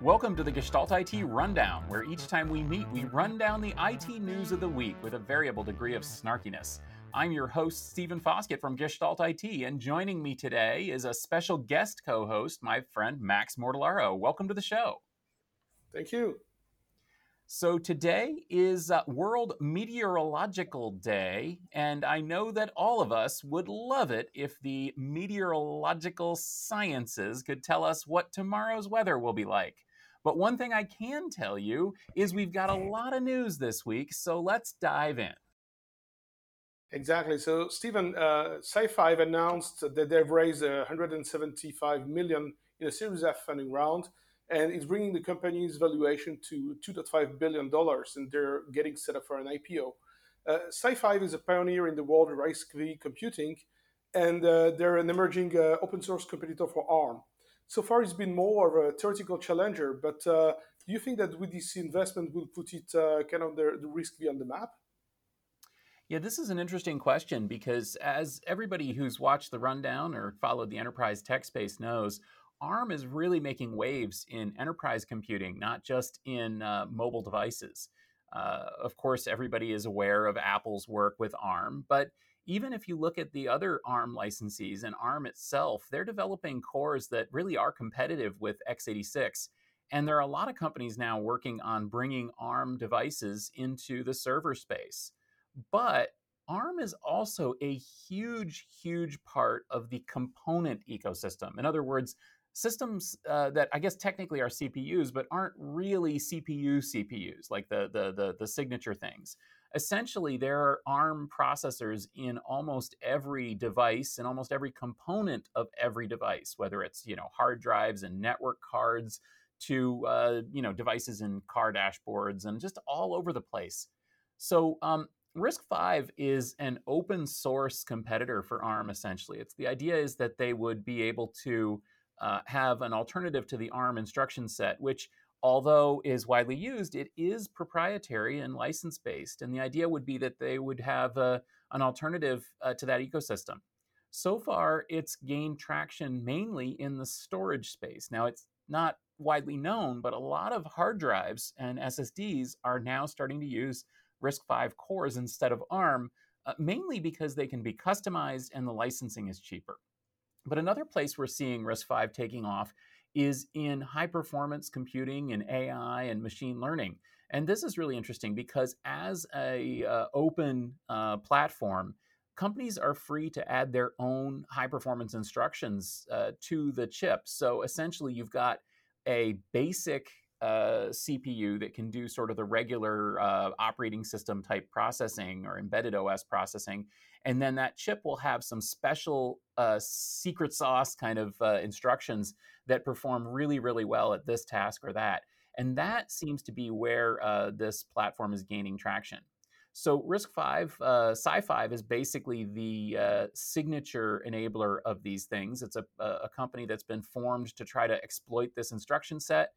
Welcome to the Gestalt IT Rundown, where each time we meet, we run down the IT news of the week with a variable degree of snarkiness. I'm your host, Stephen Foskett from Gestalt IT, and joining me today is a special guest co host, my friend Max Mortellaro. Welcome to the show. Thank you. So, today is uh, World Meteorological Day, and I know that all of us would love it if the meteorological sciences could tell us what tomorrow's weather will be like. But one thing I can tell you is we've got a lot of news this week, so let's dive in. Exactly. So, Stephen, uh, SiFive announced that they've raised 175 million in a Series F funding round, and it's bringing the company's valuation to 2.5 billion dollars, and they're getting set up for an IPO. Uh, SiFive is a pioneer in the world of RISC-V computing, and uh, they're an emerging uh, open source competitor for ARM so far it's been more of a theoretical challenger. But uh, do you think that with this investment we'll put it uh, kind of the, the RISC on the map? Yeah, this is an interesting question because as everybody who's watched the rundown or followed the enterprise tech space knows, ARM is really making waves in enterprise computing, not just in uh, mobile devices. Uh, of course, everybody is aware of Apple's work with ARM, but even if you look at the other ARM licensees and ARM itself, they're developing cores that really are competitive with x86. And there are a lot of companies now working on bringing ARM devices into the server space. But ARM is also a huge, huge part of the component ecosystem. In other words, systems uh, that I guess technically are CPUs, but aren't really CPU CPUs, like the, the, the, the signature things essentially there are ARM processors in almost every device and almost every component of every device, whether it's you know hard drives and network cards to uh, you know devices in car dashboards and just all over the place. So um, RISC-V is an open source competitor for ARM. Essentially, it's the idea is that they would be able to uh, have an alternative to the ARM instruction set, which although is widely used, it is proprietary and license based. And the idea would be that they would have uh, an alternative uh, to that ecosystem. So far, it's gained traction mainly in the storage space. Now, it's not widely known, but a lot of hard drives and SSDs are now starting to use RISC-V cores instead of ARM, uh, mainly because they can be customized and the licensing is cheaper. But another place we're seeing RISC-V taking off is in high performance computing and AI and machine learning. And this is really interesting because as a uh, open uh, platform, companies are free to add their own high performance instructions uh, to the chip. So essentially, you've got a basic uh, CPU that can do sort of the regular uh, operating system type processing or embedded OS processing. And then that chip will have some special uh, secret sauce kind of uh, instructions that perform really, really well at this task or that. And that seems to be where uh, this platform is gaining traction. So RISC-V, uh, Five, is basically the uh, signature enabler of these things. It's a, a company that's been formed to try to exploit this instruction set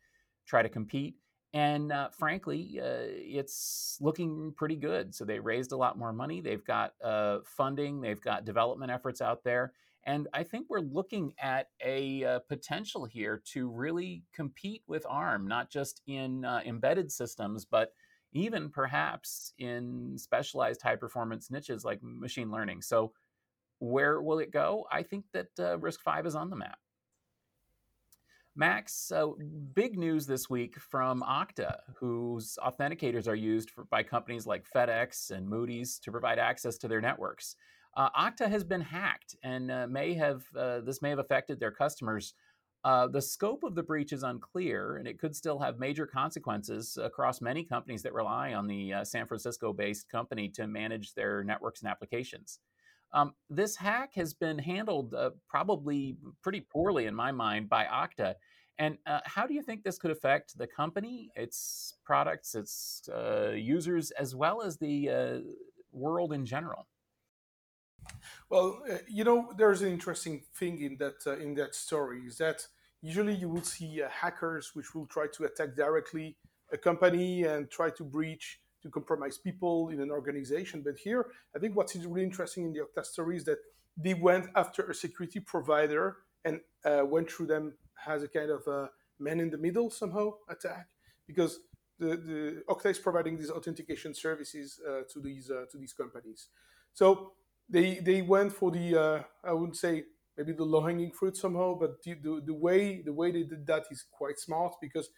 try to compete. And uh, frankly, uh, it's looking pretty good. So they raised a lot more money. They've got uh, funding, they've got development efforts out there. And I think we're looking at a uh, potential here to really compete with ARM, not just in uh, embedded systems, but even perhaps in specialized high performance niches like machine learning. So, where will it go? I think that uh, RISC-V is on the map. Max, uh, big news this week from Okta, whose authenticators are used for, by companies like FedEx and Moody's to provide access to their networks. Uh, Okta has been hacked, and uh, may have uh, this may have affected their customers. Uh, the scope of the breach is unclear, and it could still have major consequences across many companies that rely on the uh, San Francisco-based company to manage their networks and applications. Um, this hack has been handled uh, probably pretty poorly, in my mind, by Okta. And uh, how do you think this could affect the company, its products, its uh, users, as well as the uh, world in general? Well, uh, you know, there's an interesting thing in that uh, in that story is that usually you will see hackers which will try to attack directly a company and try to breach to compromise people in an organization. But here, I think what's really interesting in the Okta story is that they went after a security provider and uh, went through them as a kind of a man in the middle somehow attack because the, the Okta is providing these authentication services uh, to these uh, to these companies. So they they went for the uh, I wouldn't say maybe the low hanging fruit somehow, but the, the, the, way the way they did that is quite smart because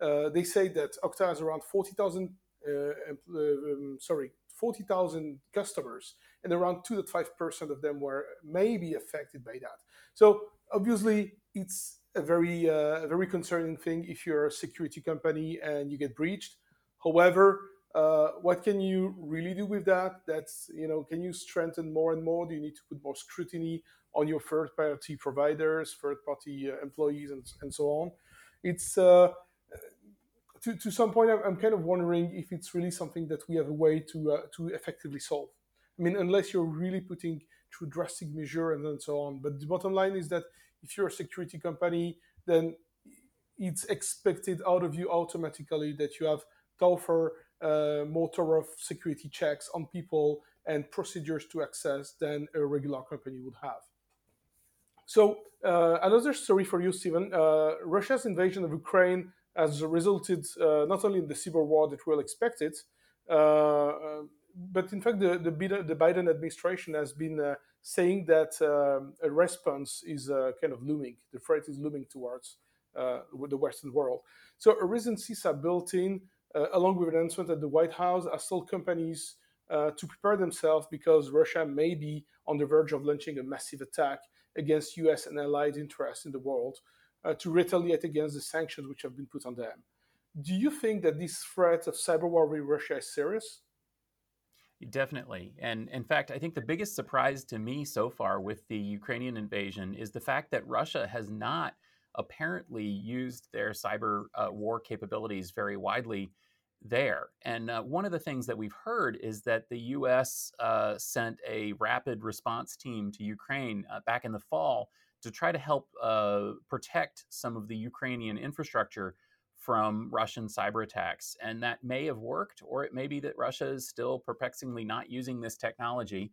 uh, they say that Okta has around forty thousand um, sorry 40,000 customers, and around 2 to 5% of them were maybe affected by that. So obviously, it's a very, uh, very concerning thing if you're a security company and you get breached. However, uh, what can you really do with that? That's you know, can you strengthen more and more? Do you need to put more scrutiny on your third-party providers, third-party uh, employees, and, and so on? It's uh, to, to some point, I'm kind of wondering if it's really something that we have a way to uh, to effectively solve. I mean, unless you're really putting through drastic measure and, and so on. But the bottom line is that if you're a security company, then it's expected out of you automatically that you have tougher, uh, more thorough security checks on people and procedures to access than a regular company would have. So uh, another story for you, Stephen. Uh, Russia's invasion of Ukraine has resulted uh, not only in the cyber war that we all expected, uh, uh, but in fact, the, the, Biden, administration has been uh, saying that um, a response is uh, kind of looming. The threat is looming towards uh, the Western world. So, a recent CISA built in, along with an announcement at the White House, has told companies to prepare themselves because Russia may be on the verge of launching a massive attack against US and allied interests in the world uh, to retaliate against the sanctions which have been put on them. Do you think that this threat of cyber war with Russia is serious? Definitely. And in fact, I think the biggest surprise to me so far with the Ukrainian invasion is the fact that Russia has not apparently used their cyber uh, war capabilities very widely there. And uh, one of the things that we've heard is that the US uh, sent a rapid response team to Ukraine uh, back in the fall to try to help uh, protect some of the Ukrainian infrastructure from Russian cyber attacks. And that may have worked, or it may be that Russia is still perplexingly not using this technology.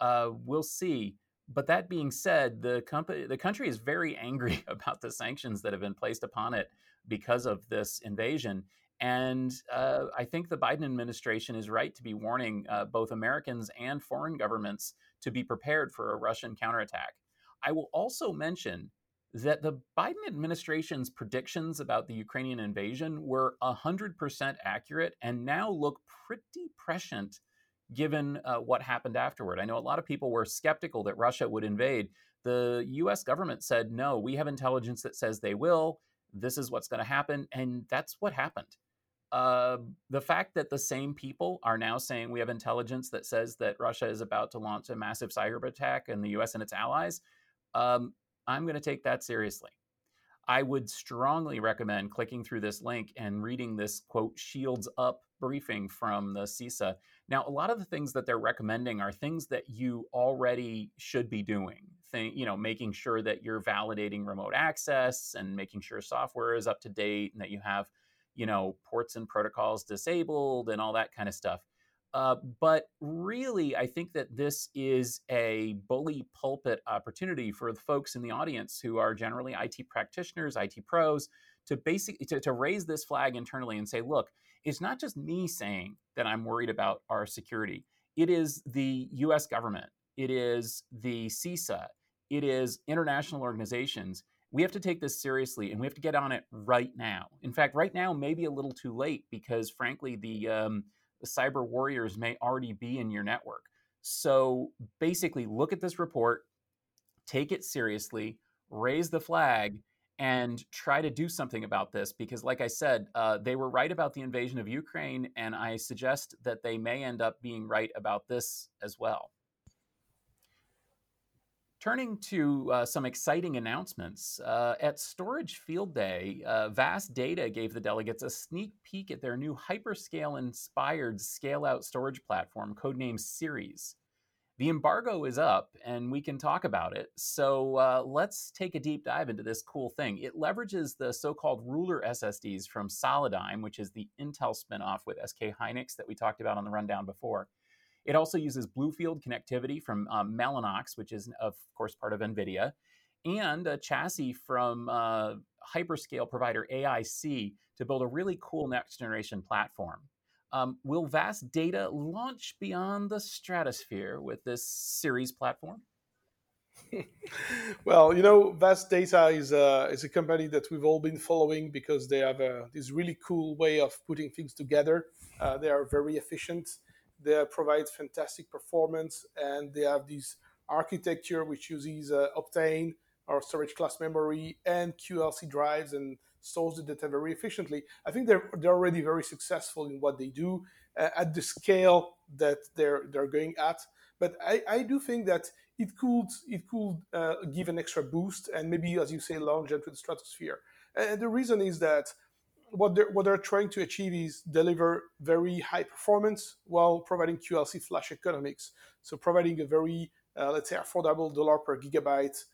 Uh, we'll see. But that being said, the company, the country is very angry about the sanctions that have been placed upon it because of this invasion. And uh, I think the Biden administration is right to be warning uh, both Americans and foreign governments to be prepared for a Russian counterattack. I will also mention that the Biden administration's predictions about the Ukrainian invasion were 100% accurate and now look pretty prescient given uh, what happened afterward. I know a lot of people were skeptical that Russia would invade. The US government said, no, we have intelligence that says they will. This is what's going to happen. And that's what happened. Uh, the fact that the same people are now saying we have intelligence that says that Russia is about to launch a massive cyber attack in the US and its allies um, I'm going to take that seriously. I would strongly recommend clicking through this link and reading this quote shields up briefing from the CISA. Now, a lot of the things that they're recommending are things that you already should be doing. Think, you know, making sure that you're validating remote access and making sure software is up to date and that you have, you know, ports and protocols disabled and all that kind of stuff. Uh, but really, I think that this is a bully pulpit opportunity for the folks in the audience who are generally IT practitioners, IT pros, to basically to, to raise this flag internally and say, look, it's not just me saying that I'm worried about our security. It is the U.S. government. It is the CISA. It is international organizations. We have to take this seriously, and we have to get on it right now. In fact, right now may be a little too late because, frankly, the um, cyber warriors may already be in your network. So basically, look at this report, take it seriously, raise the flag, and try to do something about this because, like I said, uh, they were right about the invasion of Ukraine, and I suggest that they may end up being right about this as well. Turning to uh, some exciting announcements, uh, at Storage Field Day, uh, Vast Data gave the delegates a sneak peek at their new hyperscale inspired scale out storage platform, codenamed Ceres. the embargo is up and we can talk about it. So uh, let's take a deep dive into this cool thing. It leverages the so called ruler SSDs from Solidigm, which is the Intel spinoff with SK Hynix that we talked about on the rundown before. It also uses Bluefield connectivity from um, Mellanox, which is, of course, part of NVIDIA, and a chassis from uh, hyperscale provider AIC to build a really cool next generation platform. Um, will VAST Data launch beyond the stratosphere with this Ceres platform? well, you know, VAST Data is a, is a company that we've all been following because they have a, this really cool way of putting things together. Uh, they are very efficient. They provide fantastic performance, and they have this architecture which uses uh, Optane or storage class memory and QLC drives and stores the data very efficiently. I think they're they're already very successful in what they do uh, at the scale that they're they're going at. But I, I do think that it could it could uh, give an extra boost and maybe, as you say, launch into the stratosphere. And the reason is that what they're what they're trying to achieve is deliver very high performance while providing QLC flash economics. So providing a very uh, let's say affordable dollar per gigabyte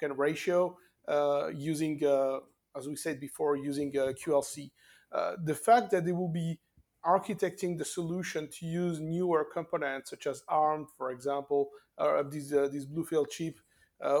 kind of ratio uh, using uh, as we said before, using uh, QLC. Uh, the fact that they will be architecting the solution to use newer components such as ARM, for example, or these uh, these Bluefield chip,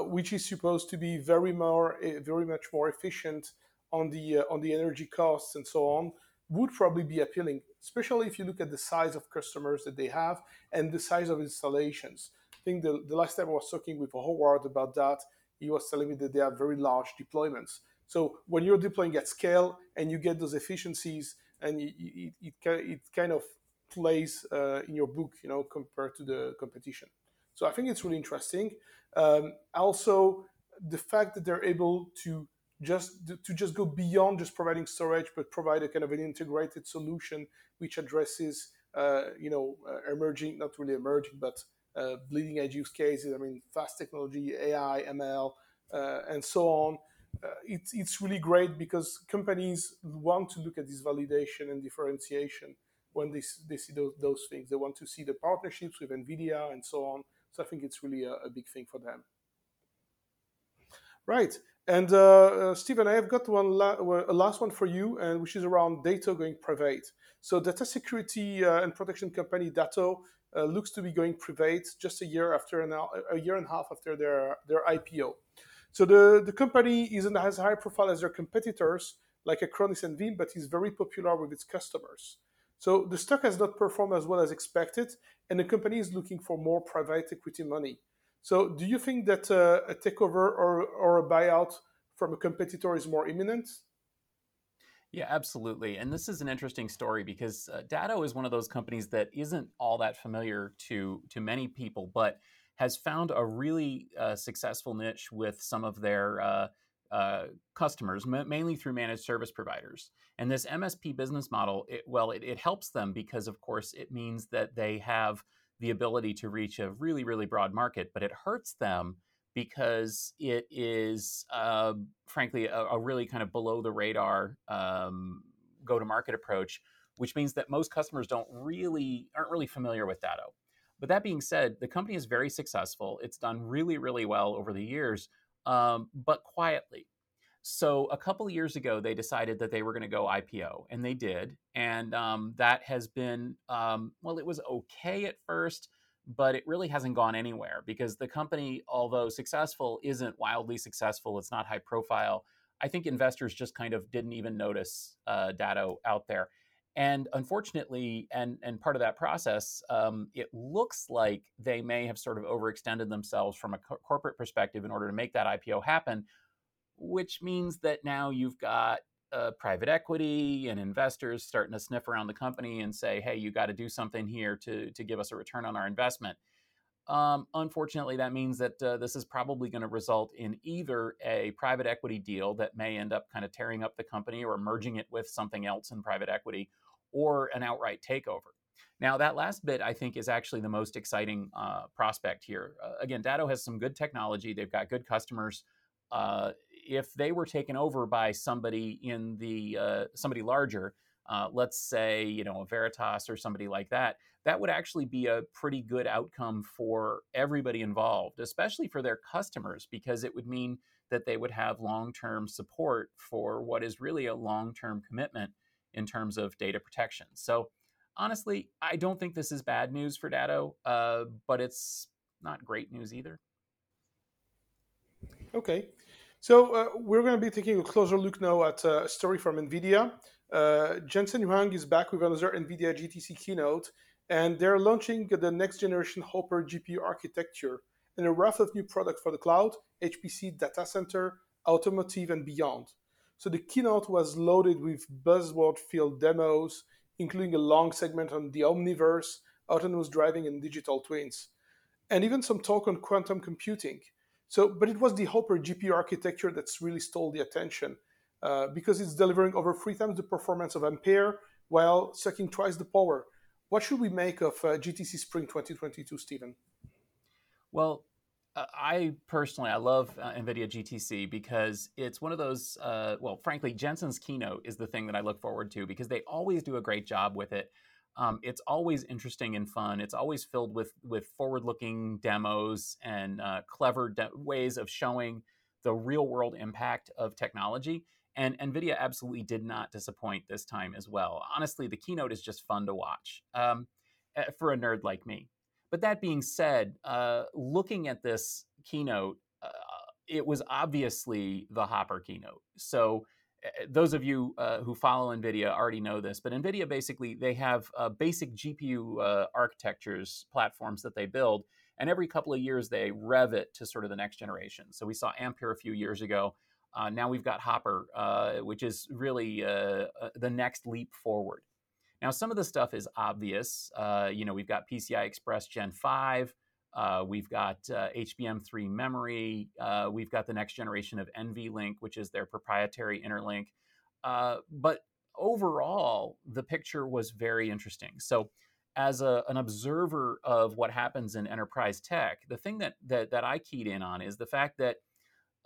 which is supposed to be very more eh, very much more efficient on the uh, on the energy costs and so on, would probably be appealing, especially if you look at the size of customers that they have and the size of installations. I think the, the last time I was talking with Howard about that, he was telling me that they have very large deployments. So when you're deploying at scale and you get those efficiencies, and it, it, it, kind of plays uh, in your book, you know, compared to the competition. So I think it's really interesting. Um, also, the fact that they're able to just to just go beyond just providing storage, but provide a kind of an integrated solution which addresses, uh, you know, uh, emerging, not really emerging, but uh, bleeding edge use cases. I mean, fast technology, AI, ML, uh, and so on uh, it's it's really great because companies want to look at this validation and differentiation when they, they see those, those things. They want to see the partnerships with NVIDIA and so on. So I think it's really a, a big thing for them. Right. And uh, uh, Stephen, I have got one la- a last one for you, and which is around Datto going private. So, data security uh, and protection company Datto uh, looks to be going private just a year after an, a year and a half after their their IPO. So the, the company isn't as high profile as their competitors, like Acronis and Veeam, but is very popular with its customers. So the stock has not performed as well as expected, and the company is looking for more private equity money. So do you think that uh, a takeover or, or a buyout from a competitor is more imminent? Yeah, absolutely. And this is an interesting story because uh, Datto is one of those companies that isn't all that familiar to to many people, but has found a really uh, successful niche with some of their uh, uh, customers, mainly through managed service providers. And this MSP business model, it, well, it, it, helps them because, of course, it means that they have the ability to reach a really, really broad market, but it hurts them because it is, uh, frankly, a, a, really kind of below the radar um, go to market approach, which means that most customers don't really aren't really familiar with Datto. But that being said, the company is very successful. It's done really, really well over the years, um, but quietly. So a couple of years ago, they decided that they were going to go IPO, and they did. And um, that has been, um, well, it was okay at first, but it really hasn't gone anywhere because the company, although successful, isn't wildly successful. It's not high profile. I think investors just kind of didn't even notice uh, Datto out there. And unfortunately, and and part of that process, um, it looks like they may have sort of overextended themselves from a co- corporate perspective in order to make that IPO happen, which means that now you've got uh, private equity and investors starting to sniff around the company and say, "Hey, you got to do something here to to give us a return on our investment." Um, unfortunately, that means that uh, this is probably going to result in either a private equity deal that may end up kind of tearing up the company or merging it with something else in private equity, or an outright takeover. Now, that last bit I think is actually the most exciting uh, prospect here. Uh, again, Datto has some good technology, they've got good customers. Uh, if they were taken over by somebody in the uh, somebody larger, uh, let's say you know a Veritas or somebody like that, that would actually be a pretty good outcome for everybody involved, especially for their customers, because it would mean that they would have long-term support for what is really a long-term commitment in terms of data protection. So honestly, I don't think this is bad news for Datto, uh, but it's not great news either. Okay. So uh, we're going to be taking a closer look now at uh, a story from NVIDIA. Uh, Jensen Huang is back with another NVIDIA GTC keynote, and they're launching the next generation Hopper GPU architecture and a raft of new products for the cloud, HPC data center, automotive, and beyond. So the keynote was loaded with buzzword filled demos, including a long segment on the Omniverse, autonomous driving, and digital twins, and even some talk on quantum computing. So, but it was the Hopper GPU architecture that's really stole the attention uh, because it's delivering over three times the performance of Ampere while sucking twice the power. What should we make of uh, GTC Spring 2022, Stephen? Well, uh, I personally, I love uh, NVIDIA GTC because it's one of those, uh, well, frankly, Jensen's keynote is the thing that I look forward to because they always do a great job with it. Um, it's always interesting and fun. It's always filled with with forward looking demos and uh, clever de- ways of showing the real world impact of technology. And NVIDIA absolutely did not disappoint this time as well. Honestly, the keynote is just fun to watch um, eh, for a nerd like me. But that being said, uh, looking at this keynote, uh, it was obviously the Hopper keynote. So those of you uh, who follow NVIDIA already know this, but NVIDIA basically they have uh, basic GPU uh, architectures platforms that they build, and every couple of years they rev it to sort of the next generation. So we saw Ampere a few years ago. Uh, now we've got Hopper, uh, which is really uh, the next leap forward. Now some of the stuff is obvious. you know we've got PCI Express Gen five. Uh, we've got uh, HBM3 memory. Uh, we've got the next generation of NVLink, which is their proprietary interlink. Uh, but overall, the picture was very interesting. So, as a, an observer of what happens in enterprise tech, the thing that, that, that I keyed in on is the fact that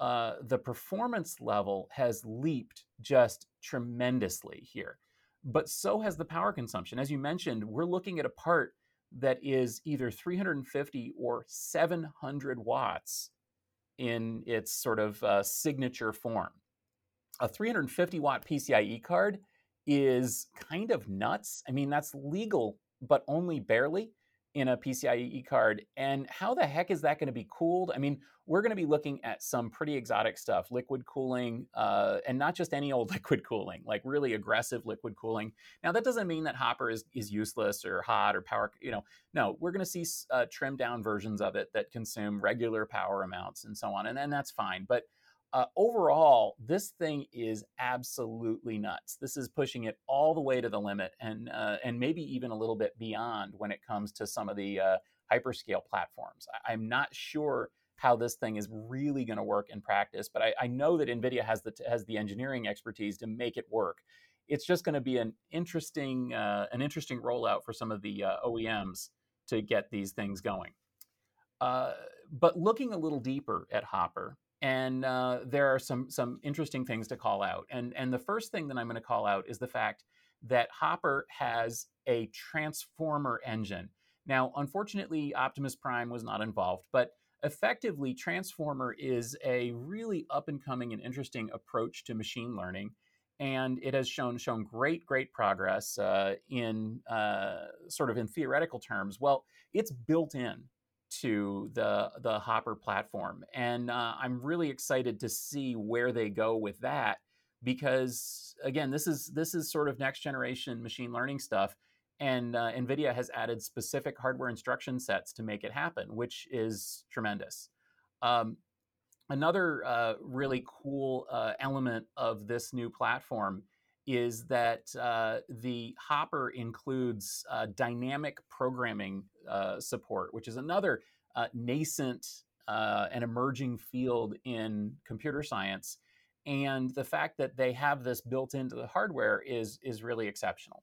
uh, the performance level has leaped just tremendously here. But so has the power consumption. As you mentioned, we're looking at a part that is either 350 or 700 watts in its sort of uh, signature form. A 350 watt PCIe card is kind of nuts. I mean, that's legal, but only barely in a PCIe card. And how the heck is that going to be cooled? I mean, we're going to be looking at some pretty exotic stuff, liquid cooling, uh, and not just any old liquid cooling, like really aggressive liquid cooling. Now, that doesn't mean that Hopper is, is useless or hot or power, you know, no, we're going to see uh, trimmed down versions of it that consume regular power amounts and so on. And, and that's fine. But uh, overall, this thing is absolutely nuts. This is pushing it all the way to the limit, and uh, and maybe even a little bit beyond when it comes to some of the uh, hyperscale platforms. I, am not sure how this thing is really going to work in practice, but I, I, know that NVIDIA has the has the engineering expertise to make it work. It's just going to be an interesting uh, an interesting rollout for some of the uh, OEMs to get these things going. Uh, but looking a little deeper at Hopper, and uh, there are some some interesting things to call out. And and the first thing that I'm going to call out is the fact that Hopper has a transformer engine. Now, unfortunately, Optimus Prime was not involved, but effectively, transformer is a really up and coming and interesting approach to machine learning. And it has shown shown great, great progress uh, in uh, sort of in theoretical terms. Well, it's built in to the the Hopper platform, and uh, I'm really excited to see where they go with that because again, this is this is sort of next generation machine learning stuff, and uh, NVIDIA has added specific hardware instruction sets to make it happen, which is tremendous. Um, another uh, really cool uh, element of this new platform is that uh, the Hopper includes uh, dynamic programming uh, support, which is another uh, nascent uh, and emerging field in computer science. And the fact that they have this built into the hardware is, is really exceptional.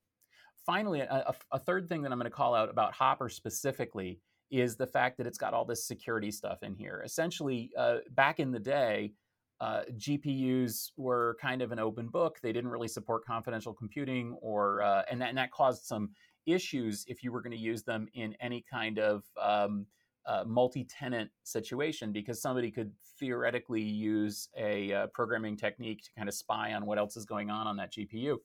Finally, a, a third thing that I'm going to call out about Hopper specifically is the fact that it's got all this security stuff in here. Essentially, uh, back in the day, uh, GPUs were kind of an open book. They didn't really support confidential computing, or uh, and, that, and that caused some issues if you were going to use them in any kind of um, uh, multi-tenant situation, because somebody could theoretically use a uh, programming technique to kind of spy on what else is going on on that GPU.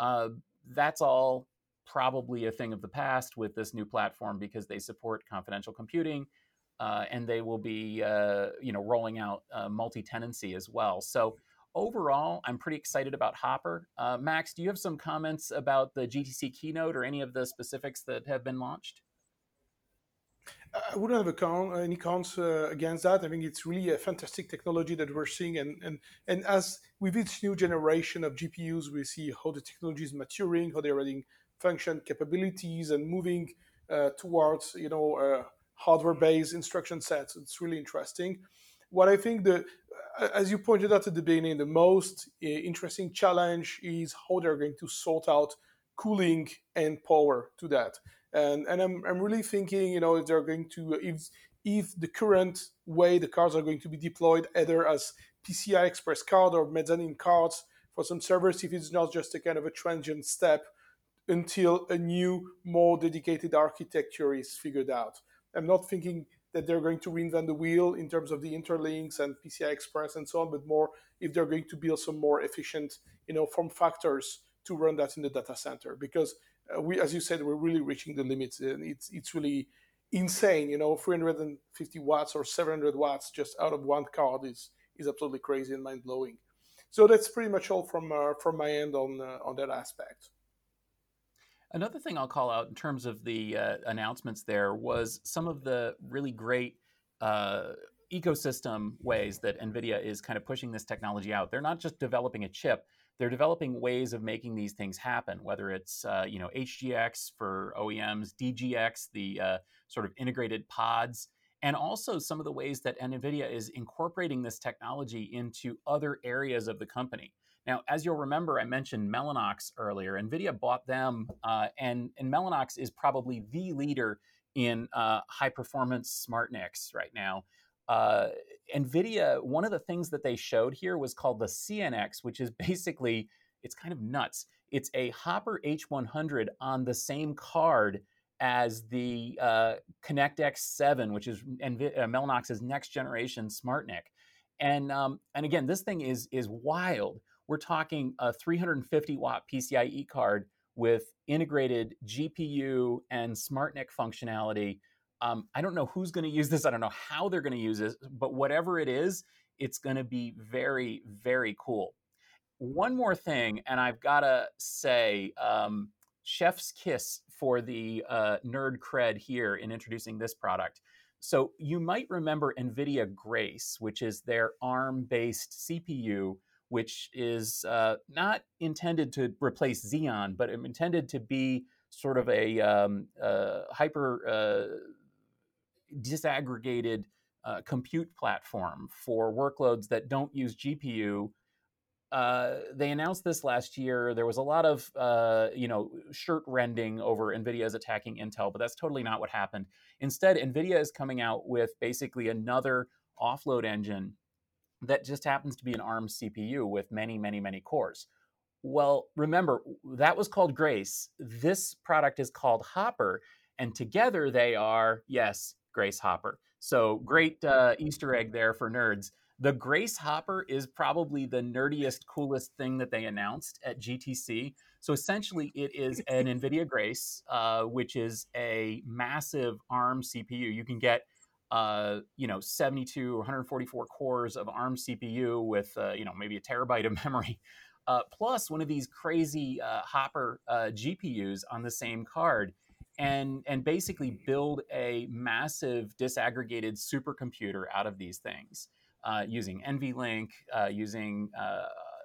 Uh, that's all probably a thing of the past with this new platform because they support confidential computing uh, and they will be uh, you know rolling out uh, multi-tenancy as well. So overall, I'm pretty excited about Hopper. Uh, Max, do you have some comments about the GTC keynote or any of the specifics that have been launched? I wouldn't have con, any cons uh, against that. I think it's really a fantastic technology that we're seeing, and and and as with each new generation of GPUs, we see how the technology is maturing, how they're adding function capabilities, and moving uh, towards you know hardware-based instruction sets. It's really interesting. What I think the, as you pointed out at the beginning, the most uh, interesting challenge is how they're going to sort out cooling and power to that. And and I'm I'm really thinking, you know, if they're going to if if the current way the cards are going to be deployed either as PCI Express card or mezzanine cards for some servers, if it's not just a kind of a transient step until a new, more dedicated architecture is figured out. I'm not thinking that they're going to reinvent the wheel in terms of the interlinks and PCI Express and so on, but more if they're going to build some more efficient, you know, form factors to run that in the data center. Because uh, we, as you said, we're really reaching the limits, and it's it's really insane. You know, 350 watts or 700 watts just out of one card is is absolutely crazy and mind blowing. So that's pretty much all from uh, from my end on uh, on that aspect. Another thing I'll call out in terms of the uh, announcements there was some of the really great uh, ecosystem ways that NVIDIA is kind of pushing this technology out. They're not just developing a chip, they're developing ways of making these things happen, whether it's uh, you know HGX for OEMs, DGX, the uh, sort of integrated pods, and also some of the ways that NVIDIA is incorporating this technology into other areas of the company. Now, as you'll remember, I mentioned Mellanox earlier. NVIDIA bought them, uh, and, and Mellanox is probably the leader in uh, high performance smart NICs right now. Uh, NVIDIA, one of the things that they showed here was called the CNX, which is basically, it's kind of nuts. It's a Hopper H100 on the same card as the uh, ConnectX-7, which is NV- uh, Mellanox's next generation SmartNIC. And, um, and again, this thing is, is wild we're talking a 350 watt PCIe card with integrated GPU and SmartNIC functionality. Um, I don't know who's going to use this. I don't know how they're going to use it, but whatever it is, it's going to be very, very cool. One more thing, and I've got to say, um, chef's kiss for the uh, nerd cred here in introducing this product. So you might remember NVIDIA Grace, which is their ARM based CPU which is uh, not intended to replace Xeon, but intended to be sort of a um, uh, hyper uh, disaggregated uh, compute platform for workloads that don't use GPU. Uh, they announced this last year. There was a lot of, uh, you know, shirt rending over NVIDIA is attacking Intel, but that's totally not what happened. Instead, NVIDIA is coming out with basically another offload engine that just happens to be an ARM CPU with many, many, many cores. Well, remember, that was called Grace. This product is called Hopper, and together they are, yes, Grace Hopper. So great uh, Easter egg there for nerds. The Grace Hopper is probably the nerdiest, coolest thing that they announced at GTC. So essentially, it is an NVIDIA Grace, uh, which is a massive ARM CPU. You can get uh, you know, 72 or 144 cores of ARM CPU with, uh, you know, maybe a terabyte of memory, uh, plus one of these crazy uh, Hopper uh, GPUs on the same card, and and basically build a massive disaggregated supercomputer out of these things using NVLink, using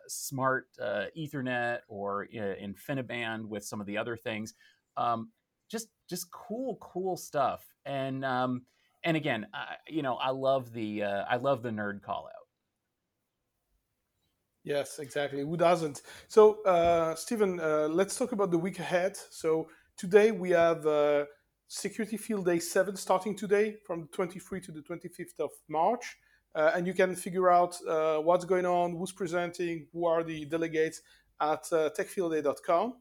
smart Ethernet or InfiniBand with some of the other things. Um, just just cool, cool stuff, and um, and again, you know, I love the uh, I love the nerd call out. Yes, exactly. Who doesn't? So, uh, Stephen, uh, let's talk about the week ahead. So today we have uh, Security Field Day seven starting today from the 23 to the 25th of March. uh, and you can figure out uh, what's going on, who's presenting, who are the delegates at uh, techfieldday.com.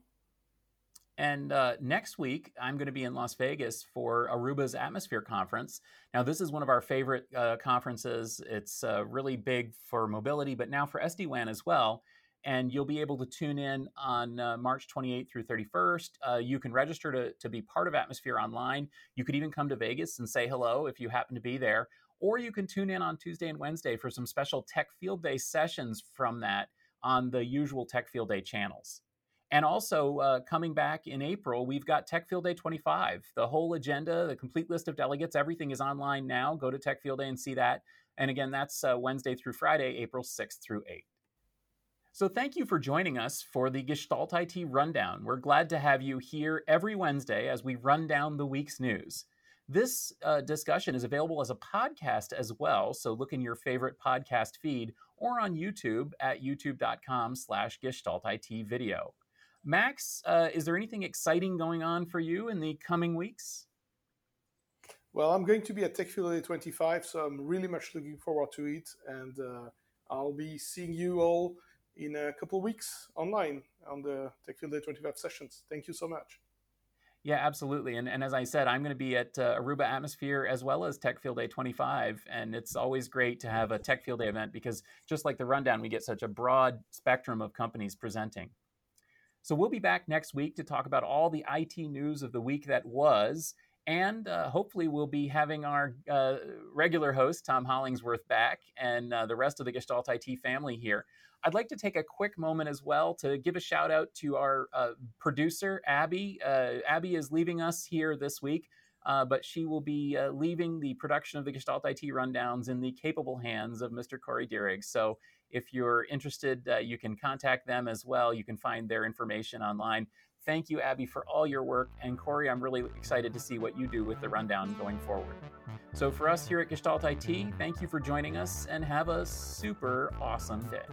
And uh, next week, I'm going to be in Las Vegas for Aruba's Atmosphere Conference. Now, this is one of our favorite uh, conferences. It's uh, really big for mobility, but now for SD WAN as well. And you'll be able to tune in on uh, March 28th through 31st. Uh, you can register to, to be part of Atmosphere online. You could even come to Vegas and say hello if you happen to be there. Or you can tune in on Tuesday and Wednesday for some special Tech Field Day sessions from that on the usual Tech Field Day channels. And also, uh, coming back in April, we've got Tech Field Day 25. The whole agenda, the complete list of delegates, everything is online now. Go to Tech Field Day and see that. And again, that's uh, Wednesday through Friday, April 6th through 8th. So, thank you for joining us for the Gestalt IT Rundown. We're glad to have you here every Wednesday as we run down the week's news. This uh, discussion is available as a podcast as well, so look in your favorite podcast feed or on YouTube at youtube.com slash Gestalt IT video. Max, uh, is there anything exciting going on for you in the coming weeks? Well, I'm going to be at TechField Day 25, so I'm really much looking forward to it. And uh, I'll be seeing you all in a couple of weeks online on the TechField Day 25 sessions. Thank you so much. Yeah, absolutely. And, and as I said, I'm going to be at uh, Aruba Atmosphere as well as Tech Field Day 25. And it's always great to have a Tech Field Day event because just like the rundown, we get such a broad spectrum of companies presenting. So we'll be back next week to talk about all the IT news of the week that was. And uh, hopefully, we'll be having our uh, regular host, Tom Hollingsworth, back and uh, the rest of the Gestalt IT family here. I'd like to take a quick moment as well to give a shout out to our uh, producer, Abby. Uh, Abby is leaving us here this week. Uh, but she will be leaving the production of the Gestalt IT rundowns in the capable hands of Mr. Corey Deering. So if you're interested, uh, you can contact them as well. You can find their information online. Thank you, Abby, for all your work. And Corey, I'm really excited to see what you do with the rundown going forward. So, for us here at Gestalt IT, thank you for joining us and have a super awesome day.